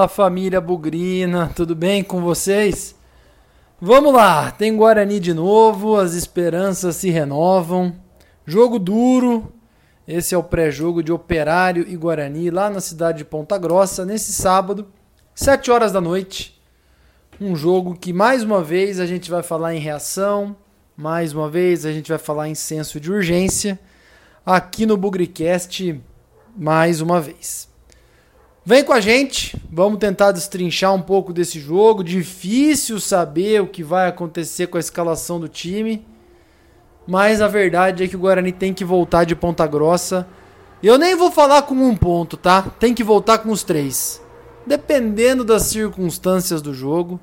Fala família Bugrina, tudo bem com vocês? Vamos lá, tem Guarani de novo, as esperanças se renovam. Jogo duro, esse é o pré-jogo de Operário e Guarani lá na cidade de Ponta Grossa, nesse sábado, 7 horas da noite. Um jogo que mais uma vez a gente vai falar em reação, mais uma vez a gente vai falar em senso de urgência, aqui no Bugricast, mais uma vez. Vem com a gente, vamos tentar destrinchar um pouco desse jogo. Difícil saber o que vai acontecer com a escalação do time, mas a verdade é que o Guarani tem que voltar de Ponta Grossa. Eu nem vou falar com um ponto, tá? Tem que voltar com os três. Dependendo das circunstâncias do jogo,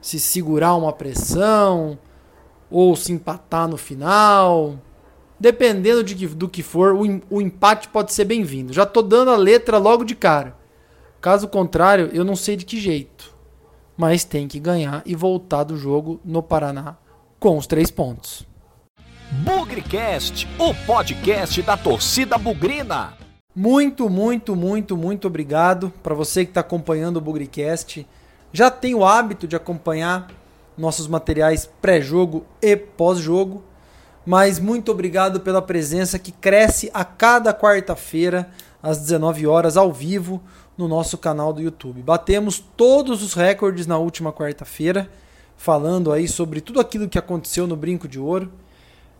se segurar uma pressão ou se empatar no final, dependendo de que, do que for, o, o empate pode ser bem-vindo. Já tô dando a letra logo de cara. Caso contrário, eu não sei de que jeito. Mas tem que ganhar e voltar do jogo no Paraná com os três pontos. Bugrecast, o podcast da torcida bugrina. Muito, muito, muito, muito obrigado para você que está acompanhando o Bugrecast. Já tem o hábito de acompanhar nossos materiais pré-jogo e pós-jogo, mas muito obrigado pela presença que cresce a cada quarta-feira às 19 horas ao vivo no nosso canal do YouTube. Batemos todos os recordes na última quarta-feira, falando aí sobre tudo aquilo que aconteceu no Brinco de Ouro,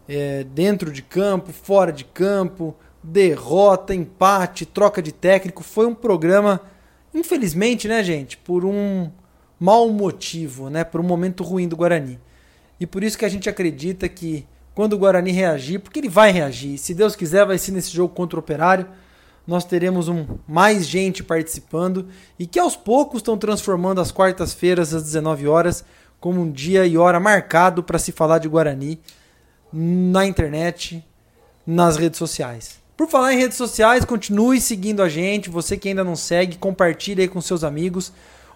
é, dentro de campo, fora de campo, derrota, empate, troca de técnico. Foi um programa, infelizmente, né, gente, por um mau motivo, né, por um momento ruim do Guarani. E por isso que a gente acredita que quando o Guarani reagir, porque ele vai reagir, se Deus quiser, vai ser nesse jogo contra o Operário nós teremos um, mais gente participando e que aos poucos estão transformando as quartas-feiras às 19 horas como um dia e hora marcado para se falar de Guarani na internet, nas redes sociais. Por falar em redes sociais, continue seguindo a gente. Você que ainda não segue, compartilhe aí com seus amigos.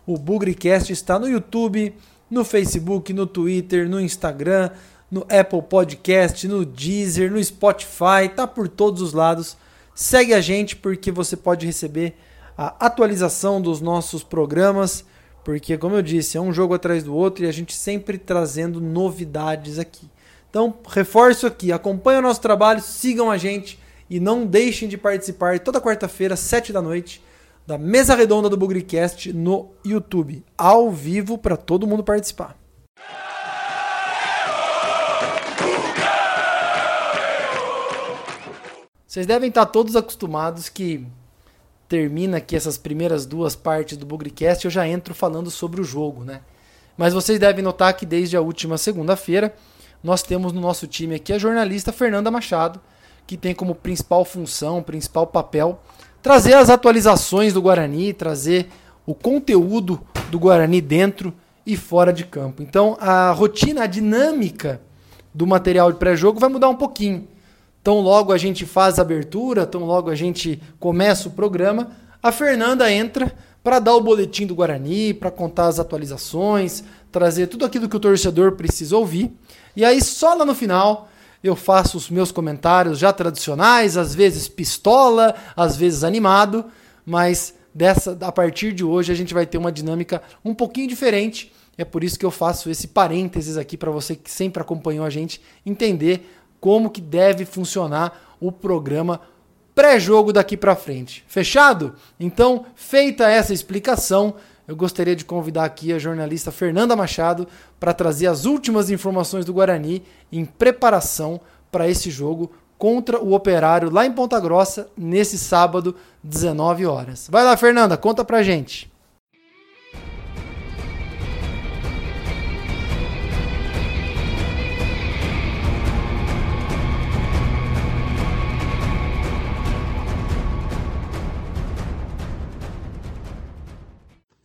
O Bugrecast está no YouTube, no Facebook, no Twitter, no Instagram, no Apple Podcast, no Deezer, no Spotify, tá por todos os lados. Segue a gente porque você pode receber a atualização dos nossos programas, porque, como eu disse, é um jogo atrás do outro e a gente sempre trazendo novidades aqui. Então, reforço aqui, acompanhe o nosso trabalho, sigam a gente e não deixem de participar toda quarta-feira, sete da noite, da mesa redonda do Bugrecast no YouTube, ao vivo para todo mundo participar. Vocês devem estar todos acostumados que termina aqui essas primeiras duas partes do Bugrecast, eu já entro falando sobre o jogo, né? Mas vocês devem notar que desde a última segunda-feira nós temos no nosso time aqui a jornalista Fernanda Machado, que tem como principal função, principal papel, trazer as atualizações do Guarani, trazer o conteúdo do Guarani dentro e fora de campo. Então a rotina, a dinâmica do material de pré-jogo vai mudar um pouquinho. Tão logo a gente faz a abertura, tão logo a gente começa o programa, a Fernanda entra para dar o boletim do Guarani, para contar as atualizações, trazer tudo aquilo que o torcedor precisa ouvir. E aí só lá no final eu faço os meus comentários já tradicionais, às vezes pistola, às vezes animado, mas dessa a partir de hoje a gente vai ter uma dinâmica um pouquinho diferente. É por isso que eu faço esse parênteses aqui para você que sempre acompanhou a gente entender como que deve funcionar o programa pré-jogo daqui para frente. Fechado? Então, feita essa explicação, eu gostaria de convidar aqui a jornalista Fernanda Machado para trazer as últimas informações do Guarani em preparação para esse jogo contra o Operário lá em Ponta Grossa nesse sábado, 19 horas. Vai lá, Fernanda, conta pra gente.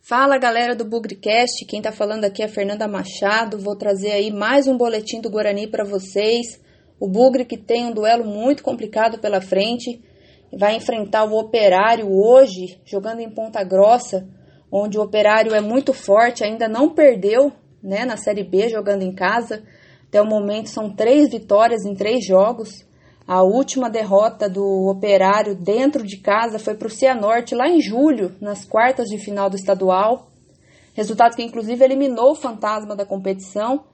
Fala galera do Bugrecast, quem tá falando aqui é Fernanda Machado. Vou trazer aí mais um boletim do Guarani para vocês. O Bugre que tem um duelo muito complicado pela frente, vai enfrentar o Operário hoje, jogando em Ponta Grossa, onde o Operário é muito forte, ainda não perdeu, né, na Série B jogando em casa. Até o momento são três vitórias em três jogos. A última derrota do Operário dentro de casa foi para o Cianorte lá em julho, nas quartas de final do estadual. Resultado que inclusive eliminou o fantasma da competição.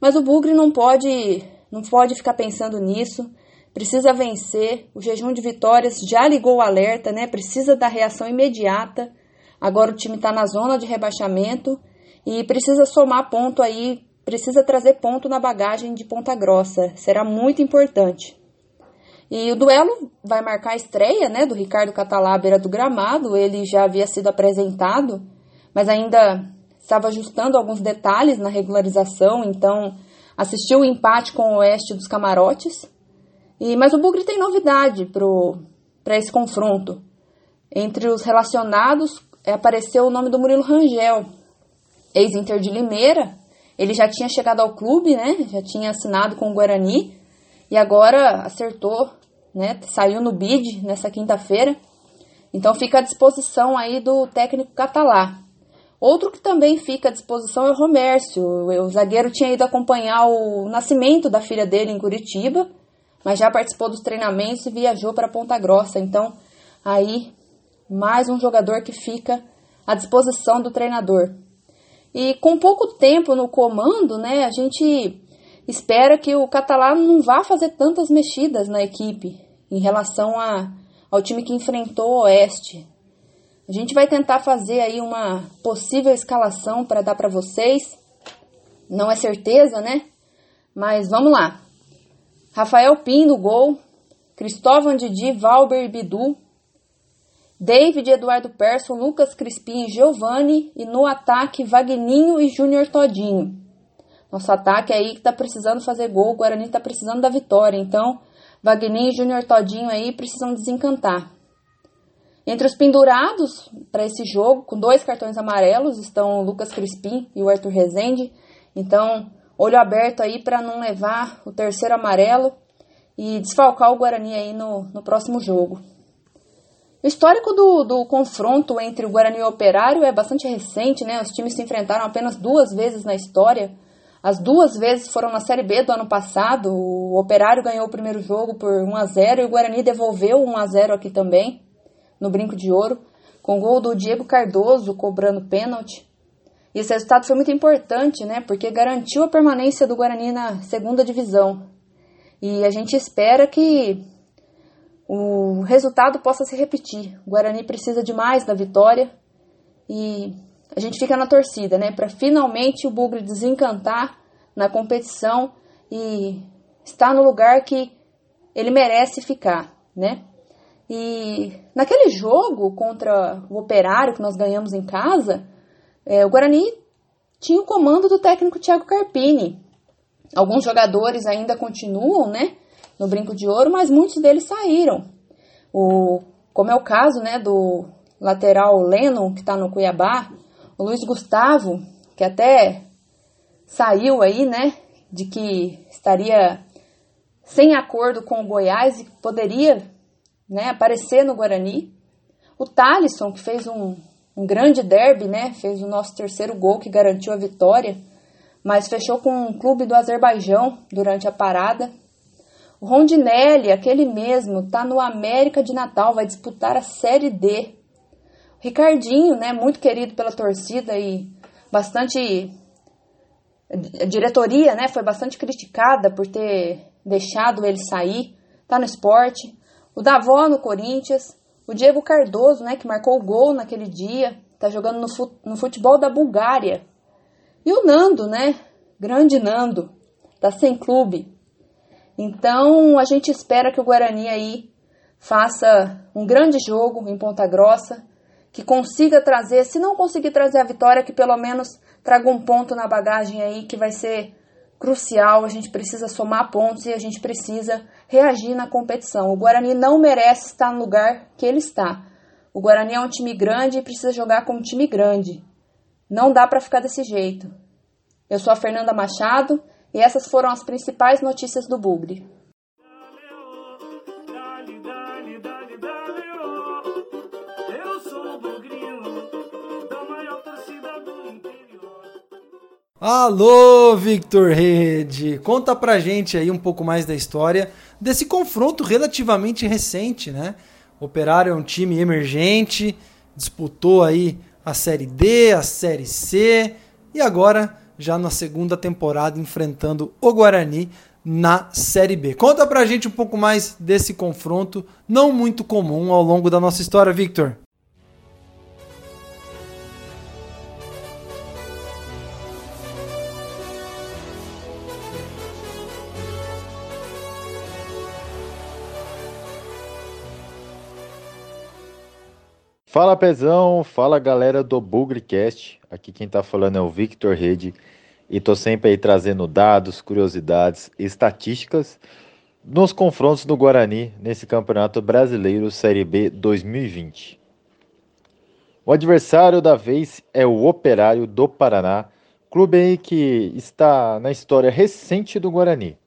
Mas o Bugre não pode, não pode ficar pensando nisso. Precisa vencer. O jejum de vitórias já ligou o alerta, né? Precisa da reação imediata. Agora o time está na zona de rebaixamento e precisa somar ponto aí, precisa trazer ponto na bagagem de Ponta Grossa. Será muito importante. E o duelo vai marcar a estreia né, do Ricardo Catalá à beira do gramado. Ele já havia sido apresentado, mas ainda estava ajustando alguns detalhes na regularização, então assistiu o empate com o Oeste dos Camarotes. E, mas o Bugre tem novidade para esse confronto. Entre os relacionados, é, apareceu o nome do Murilo Rangel, ex-Inter de Limeira. Ele já tinha chegado ao clube, né? Já tinha assinado com o Guarani e agora acertou, né? Saiu no bid nessa quinta-feira. Então fica à disposição aí do técnico catalá. Outro que também fica à disposição é o Romércio. O zagueiro tinha ido acompanhar o nascimento da filha dele em Curitiba, mas já participou dos treinamentos e viajou para Ponta Grossa. Então, aí mais um jogador que fica à disposição do treinador. E com pouco tempo no comando, né, a gente espera que o Catalá não vá fazer tantas mexidas na equipe em relação a, ao time que enfrentou o Oeste. A gente vai tentar fazer aí uma possível escalação para dar para vocês. Não é certeza, né? Mas vamos lá. Rafael Pim no gol, Cristóvão Didi, Valber Bidu, David, Eduardo Persson, Lucas Crispim e Giovanni. E no ataque, Vagninho e Júnior Todinho. Nosso ataque aí que tá precisando fazer gol. O Guarani tá precisando da vitória. Então, Vagninho e Júnior Todinho aí precisam desencantar. Entre os pendurados para esse jogo, com dois cartões amarelos, estão o Lucas Crispim e o Arthur Rezende. Então, olho aberto aí para não levar o terceiro amarelo e desfalcar o Guarani aí no, no próximo jogo. O histórico do, do confronto entre o Guarani e o Operário é bastante recente, né? Os times se enfrentaram apenas duas vezes na história. As duas vezes foram na Série B do ano passado. O Operário ganhou o primeiro jogo por 1 a 0 e o Guarani devolveu 1 a 0 aqui também, no Brinco de Ouro, com gol do Diego Cardoso cobrando pênalti. E esse resultado foi muito importante, né? Porque garantiu a permanência do Guarani na segunda divisão. E a gente espera que o resultado possa se repetir. O Guarani precisa demais da vitória e a gente fica na torcida, né, para finalmente o Bugre desencantar na competição e estar no lugar que ele merece ficar, né? E naquele jogo contra o Operário que nós ganhamos em casa, é, o Guarani tinha o comando do técnico Thiago Carpini. Alguns jogadores ainda continuam, né? no Brinco de Ouro, mas muitos deles saíram. O, como é o caso né, do lateral Leno, que está no Cuiabá, o Luiz Gustavo, que até saiu aí, né, de que estaria sem acordo com o Goiás e poderia né, aparecer no Guarani. O Thalisson, que fez um, um grande derby, né, fez o nosso terceiro gol que garantiu a vitória, mas fechou com um clube do Azerbaijão durante a parada. O Rondinelli, aquele mesmo, tá no América de Natal, vai disputar a Série D. Ricardinho, né, muito querido pela torcida e bastante a diretoria, né, foi bastante criticada por ter deixado ele sair. Tá no esporte. O Davó no Corinthians, o Diego Cardoso, né, que marcou o gol naquele dia, tá jogando no futebol da Bulgária. E o Nando, né, grande Nando, tá sem clube. Então a gente espera que o Guarani aí faça um grande jogo em Ponta Grossa, que consiga trazer, se não conseguir trazer a vitória, que pelo menos traga um ponto na bagagem aí que vai ser crucial. A gente precisa somar pontos e a gente precisa reagir na competição. O Guarani não merece estar no lugar que ele está. O Guarani é um time grande e precisa jogar como time grande. Não dá para ficar desse jeito. Eu sou a Fernanda Machado e essas foram as principais notícias do Bugre. Alô, Victor Rede! Conta pra gente aí um pouco mais da história desse confronto relativamente recente, né? O Operário é um time emergente, disputou aí a Série D, a Série C e agora já na segunda temporada enfrentando o Guarani na Série B. Conta pra gente um pouco mais desse confronto não muito comum ao longo da nossa história, Victor. Fala Pezão, fala galera do Bugrecast. Aqui quem tá falando é o Victor Rede e tô sempre aí trazendo dados, curiosidades estatísticas nos confrontos do Guarani nesse Campeonato Brasileiro Série B 2020. O adversário da vez é o Operário do Paraná, clube aí que está na história recente do Guarani.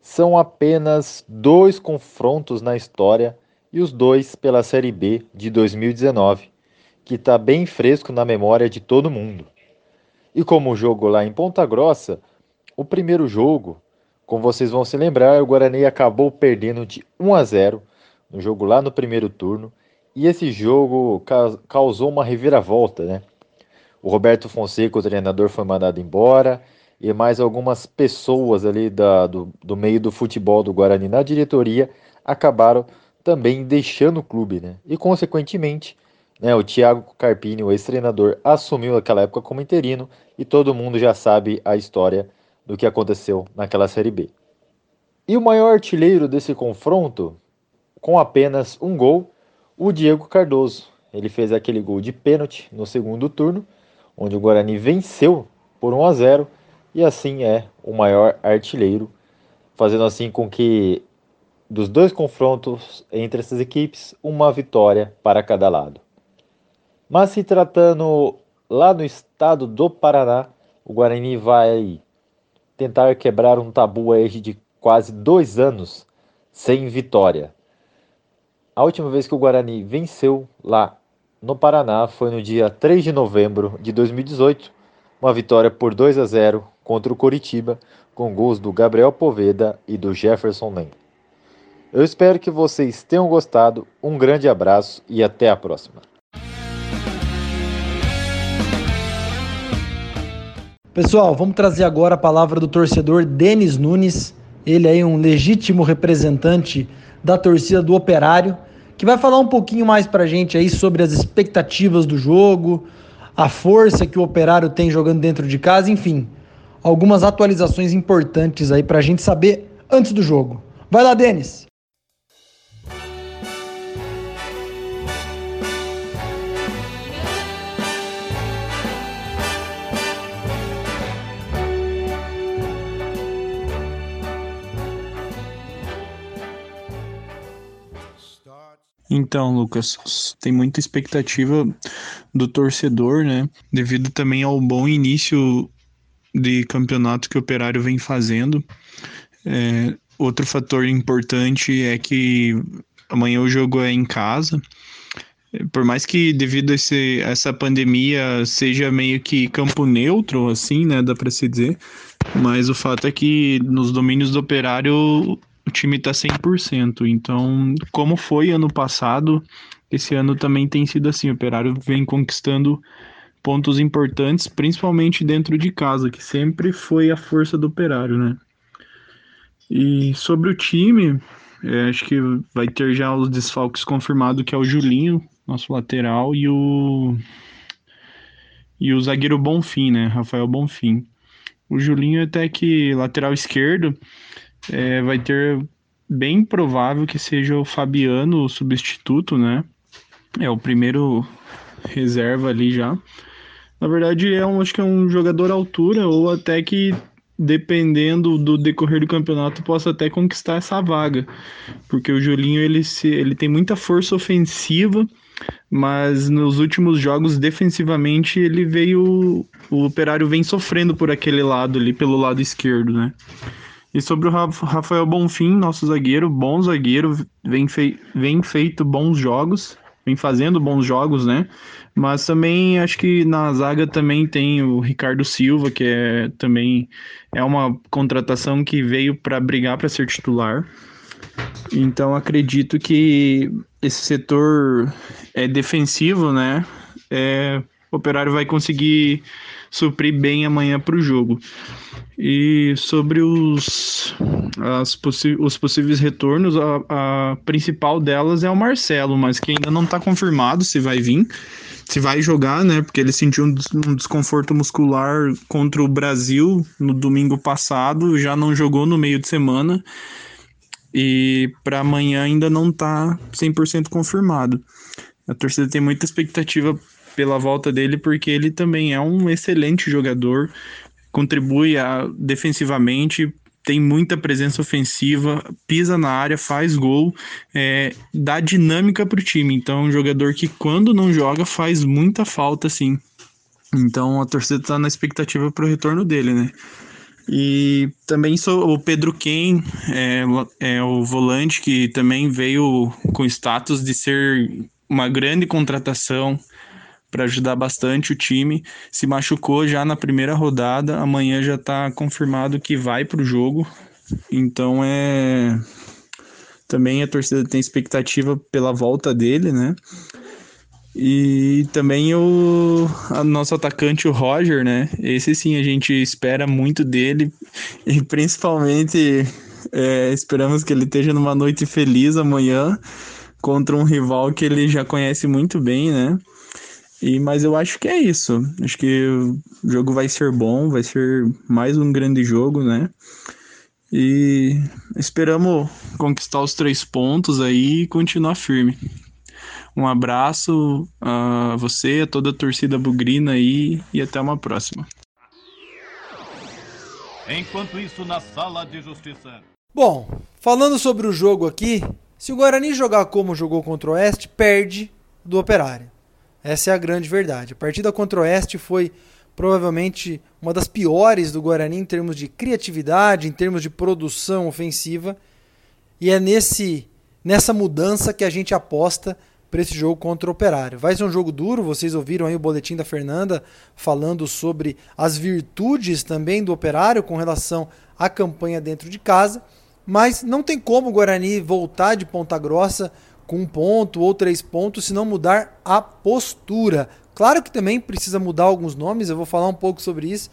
São apenas dois confrontos na história e os dois pela Série B de 2019, que está bem fresco na memória de todo mundo. E como o jogo lá em Ponta Grossa, o primeiro jogo, como vocês vão se lembrar, o Guarani acabou perdendo de 1 a 0 no jogo lá no primeiro turno, e esse jogo causou uma reviravolta, né? O Roberto Fonseca, o treinador, foi mandado embora, e mais algumas pessoas ali da, do, do meio do futebol do Guarani na diretoria acabaram também deixando o clube, né? E consequentemente, né, o Thiago Carpini, o ex-treinador, assumiu aquela época como interino e todo mundo já sabe a história do que aconteceu naquela Série B. E o maior artilheiro desse confronto, com apenas um gol, o Diego Cardoso. Ele fez aquele gol de pênalti no segundo turno, onde o Guarani venceu por 1 a 0 e assim é o maior artilheiro, fazendo assim com que dos dois confrontos entre essas equipes, uma vitória para cada lado. Mas se tratando lá no estado do Paraná, o Guarani vai tentar quebrar um tabu aí de quase dois anos sem vitória. A última vez que o Guarani venceu lá no Paraná foi no dia 3 de novembro de 2018, uma vitória por 2 a 0 contra o Coritiba, com gols do Gabriel Poveda e do Jefferson Lem. Eu espero que vocês tenham gostado. Um grande abraço e até a próxima. Pessoal, vamos trazer agora a palavra do torcedor Denis Nunes. Ele é um legítimo representante da torcida do Operário, que vai falar um pouquinho mais para a gente aí sobre as expectativas do jogo, a força que o Operário tem jogando dentro de casa, enfim, algumas atualizações importantes aí para a gente saber antes do jogo. Vai lá, Denis! Então, Lucas, tem muita expectativa do torcedor, né? Devido também ao bom início de campeonato que o Operário vem fazendo. É, outro fator importante é que amanhã o jogo é em casa. Por mais que devido a esse, essa pandemia seja meio que campo neutro, assim, né? Dá para se dizer. Mas o fato é que nos domínios do Operário o time está 100%. Então, como foi ano passado, esse ano também tem sido assim. O Operário vem conquistando pontos importantes, principalmente dentro de casa, que sempre foi a força do Operário, né? E sobre o time, é, acho que vai ter já os desfalques confirmados, que é o Julinho, nosso lateral, e o e o zagueiro Bonfim, né? Rafael Bonfim. O Julinho até que lateral esquerdo, é, vai ter bem provável que seja o Fabiano o substituto, né? É o primeiro reserva ali já. Na verdade, é um, acho que é um jogador altura, ou até que, dependendo do decorrer do campeonato, possa até conquistar essa vaga. Porque o Julinho ele, se, ele tem muita força ofensiva, mas nos últimos jogos, defensivamente, ele veio. O operário vem sofrendo por aquele lado ali, pelo lado esquerdo, né? E sobre o Rafael Bonfim, nosso zagueiro, bom zagueiro, vem, fei vem feito bons jogos. vem fazendo bons jogos, né? Mas também acho que na zaga também tem o Ricardo Silva, que é também é uma contratação que veio para brigar para ser titular. Então acredito que esse setor é defensivo, né? É, o Operário vai conseguir suprir bem amanhã para o jogo. E sobre os, possi os possíveis retornos, a, a, principal delas é o Marcelo, mas que ainda não está confirmado se vai vir, se vai jogar, né? Porque ele sentiu um, um desconforto muscular contra o Brasil no domingo passado, já não jogou no meio de semana. E para amanhã ainda não está 100% confirmado. A torcida tem muita expectativa pela volta dele, porque ele também é um excelente jogador, contribui a, defensivamente, tem muita presença ofensiva, pisa na área, faz gol, é, dá dinâmica para o time. Então, é um jogador que, quando não joga, faz muita falta, sim. Então, a torcida está na expectativa para o retorno dele, né? E também sou o Pedro Ken, é, é o volante que também veio com status de ser uma grande contratação para ajudar bastante o time. Se machucou já na primeira rodada, amanhã já está confirmado que vai para o jogo. Então é também a torcida tem expectativa pela volta dele, né? E também o nosso atacante, o Roger, né? Esse sim a gente espera muito dele e principalmente é, esperamos que ele esteja numa noite feliz amanhã contra um rival que ele já conhece muito bem, né? E, mas eu acho que é isso. Acho que o jogo vai ser bom, vai ser mais um grande jogo, né? E esperamos conquistar os três pontos aí e continuar firme. Um abraço a você, a toda a torcida bugrina aí e até uma próxima. Enquanto isso, na sala de justiça. Bom, falando sobre o jogo aqui, se o Guarani jogar como jogou contra o Oeste, perde do Operário. Essa é a grande verdade. A partida contra o Oeste foi provavelmente uma das piores do Guarani em termos de criatividade, em termos de produção ofensiva. E é nesse nessa mudança que a gente aposta para esse jogo contra o Operário. Vai ser um jogo duro, vocês ouviram aí o boletim da Fernanda falando sobre as virtudes também do Operário com relação à campanha dentro de casa, mas não tem como o Guarani voltar de Ponta Grossa com um ponto ou três pontos se não mudar a postura. Claro que também precisa mudar alguns nomes, eu vou falar um pouco sobre isso,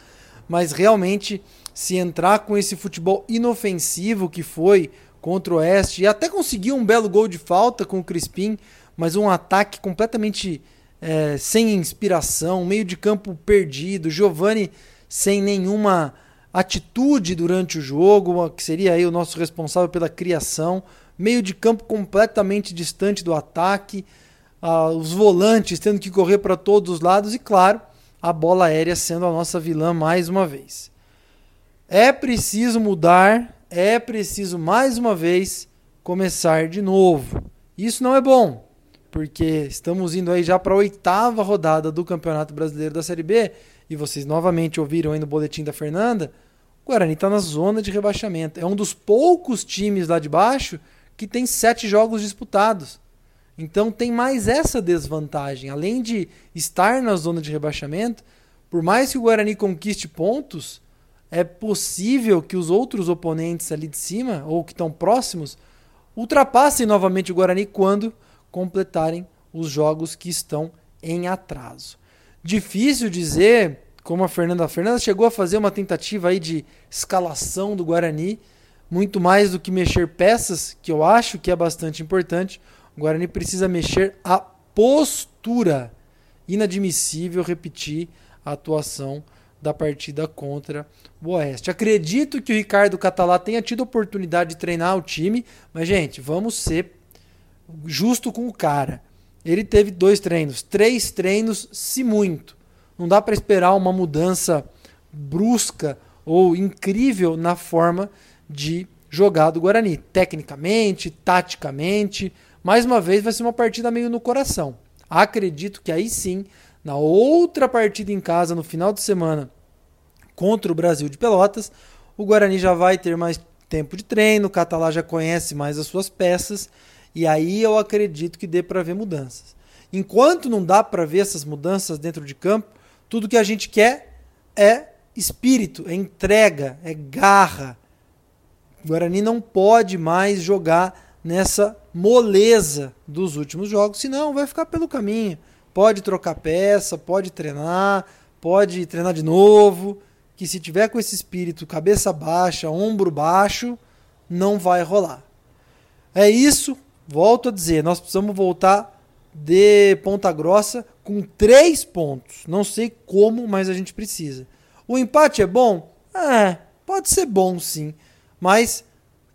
mas realmente se entrar com esse futebol inofensivo que foi contra o Oeste e até conseguiu um belo gol de falta com o Crispim, mas um ataque completamente é, sem inspiração, meio de campo perdido, Giovani sem nenhuma atitude durante o jogo, que seria aí o nosso responsável pela criação meio de campo completamente distante do ataque, uh, os volantes tendo que correr para todos os lados e, claro, a bola aérea sendo a nossa vilã mais uma vez. É preciso mudar, é preciso mais uma vez começar de novo. Isso não é bom, porque estamos indo aí já para a oitava rodada do Campeonato Brasileiro da Série B e vocês novamente ouviram aí no boletim da Fernanda. O Guarani está na zona de rebaixamento. É um dos poucos times lá de baixo que tem sete jogos disputados. Então tem mais essa desvantagem. Além de estar na zona de rebaixamento, por mais que o Guarani conquiste pontos, é possível que os outros oponentes ali de cima, ou que estão próximos, ultrapassem novamente o Guarani quando completarem os jogos que estão em atraso. Difícil dizer, como a Fernanda. A Fernanda chegou a fazer uma tentativa aí de escalação do Guarani muito mais do que mexer peças, que eu acho que é bastante importante, o Guarani precisa mexer a postura. Inadmissível repetir a atuação da partida contra o Oeste. Acredito que o Ricardo Catalá tenha tido oportunidade de treinar o time, mas, gente, vamos ser justo com o cara. Ele teve dois treinos, três treinos, se muito. Não dá para esperar uma mudança brusca ou incrível na forma de jogar do Guarani. Tecnicamente, taticamente, mais uma vez vai ser uma partida meio no coração. Acredito que aí sim, na outra partida em casa, no final de semana, contra o Brasil de Pelotas, o Guarani já vai ter mais tempo de treino, o Catalá já conhece mais as suas peças, e aí eu acredito que dê para ver mudanças. Enquanto não dá para ver essas mudanças dentro de campo, tudo que a gente quer é espírito, é entrega, é garra. O Guarani não pode mais jogar nessa moleza dos últimos jogos, senão vai ficar pelo caminho. Pode trocar peça, pode treinar, pode treinar de novo, que se tiver com esse espírito cabeça baixa, ombro baixo, não vai rolar. É isso, volto a dizer, nós precisamos voltar de Ponta Grossa com três pontos. Não sei como, mas a gente precisa. O empate é bom? É, pode ser bom sim, mas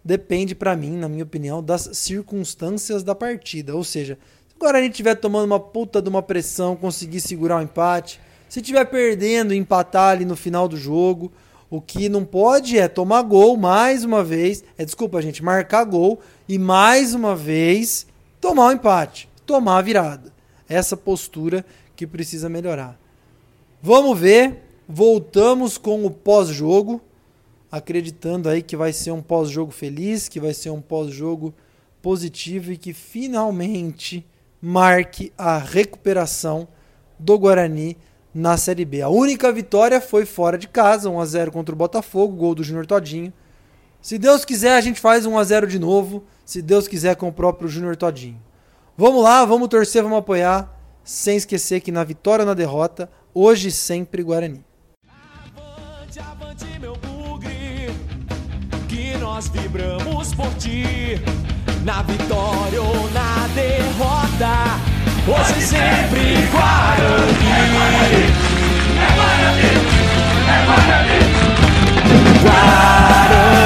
depende para mim, na minha opinião, das circunstâncias da partida. Ou seja, se o Guarani estiver tomando uma puta de uma pressão, conseguir segurar o empate, se estiver perdendo, empatar ali no final do jogo, o que não pode é tomar gol mais uma vez, é desculpa gente, marcar gol e mais uma vez tomar o empate, tomar a virada. Essa postura que precisa melhorar. Vamos ver Voltamos com o pós-jogo, acreditando aí que vai ser um pós-jogo feliz, que vai ser um pós-jogo positivo e que finalmente marque a recuperação do Guarani na Série B. A única vitória foi fora de casa, 1 a 0 contra o Botafogo, gol do Júnior Todinho. Se Deus quiser, a gente faz 1 a 0 de novo, se Deus quiser com o próprio Júnior Todinho. Vamos lá, vamos torcer, vamos apoiar, sem esquecer que na vitória ou na derrota, hoje sempre Guarani nós vibramos por ti, na vitória ou na derrota, hoje e sempre Guarani. É Guarani, é Guarani, é Guarani. Guarani.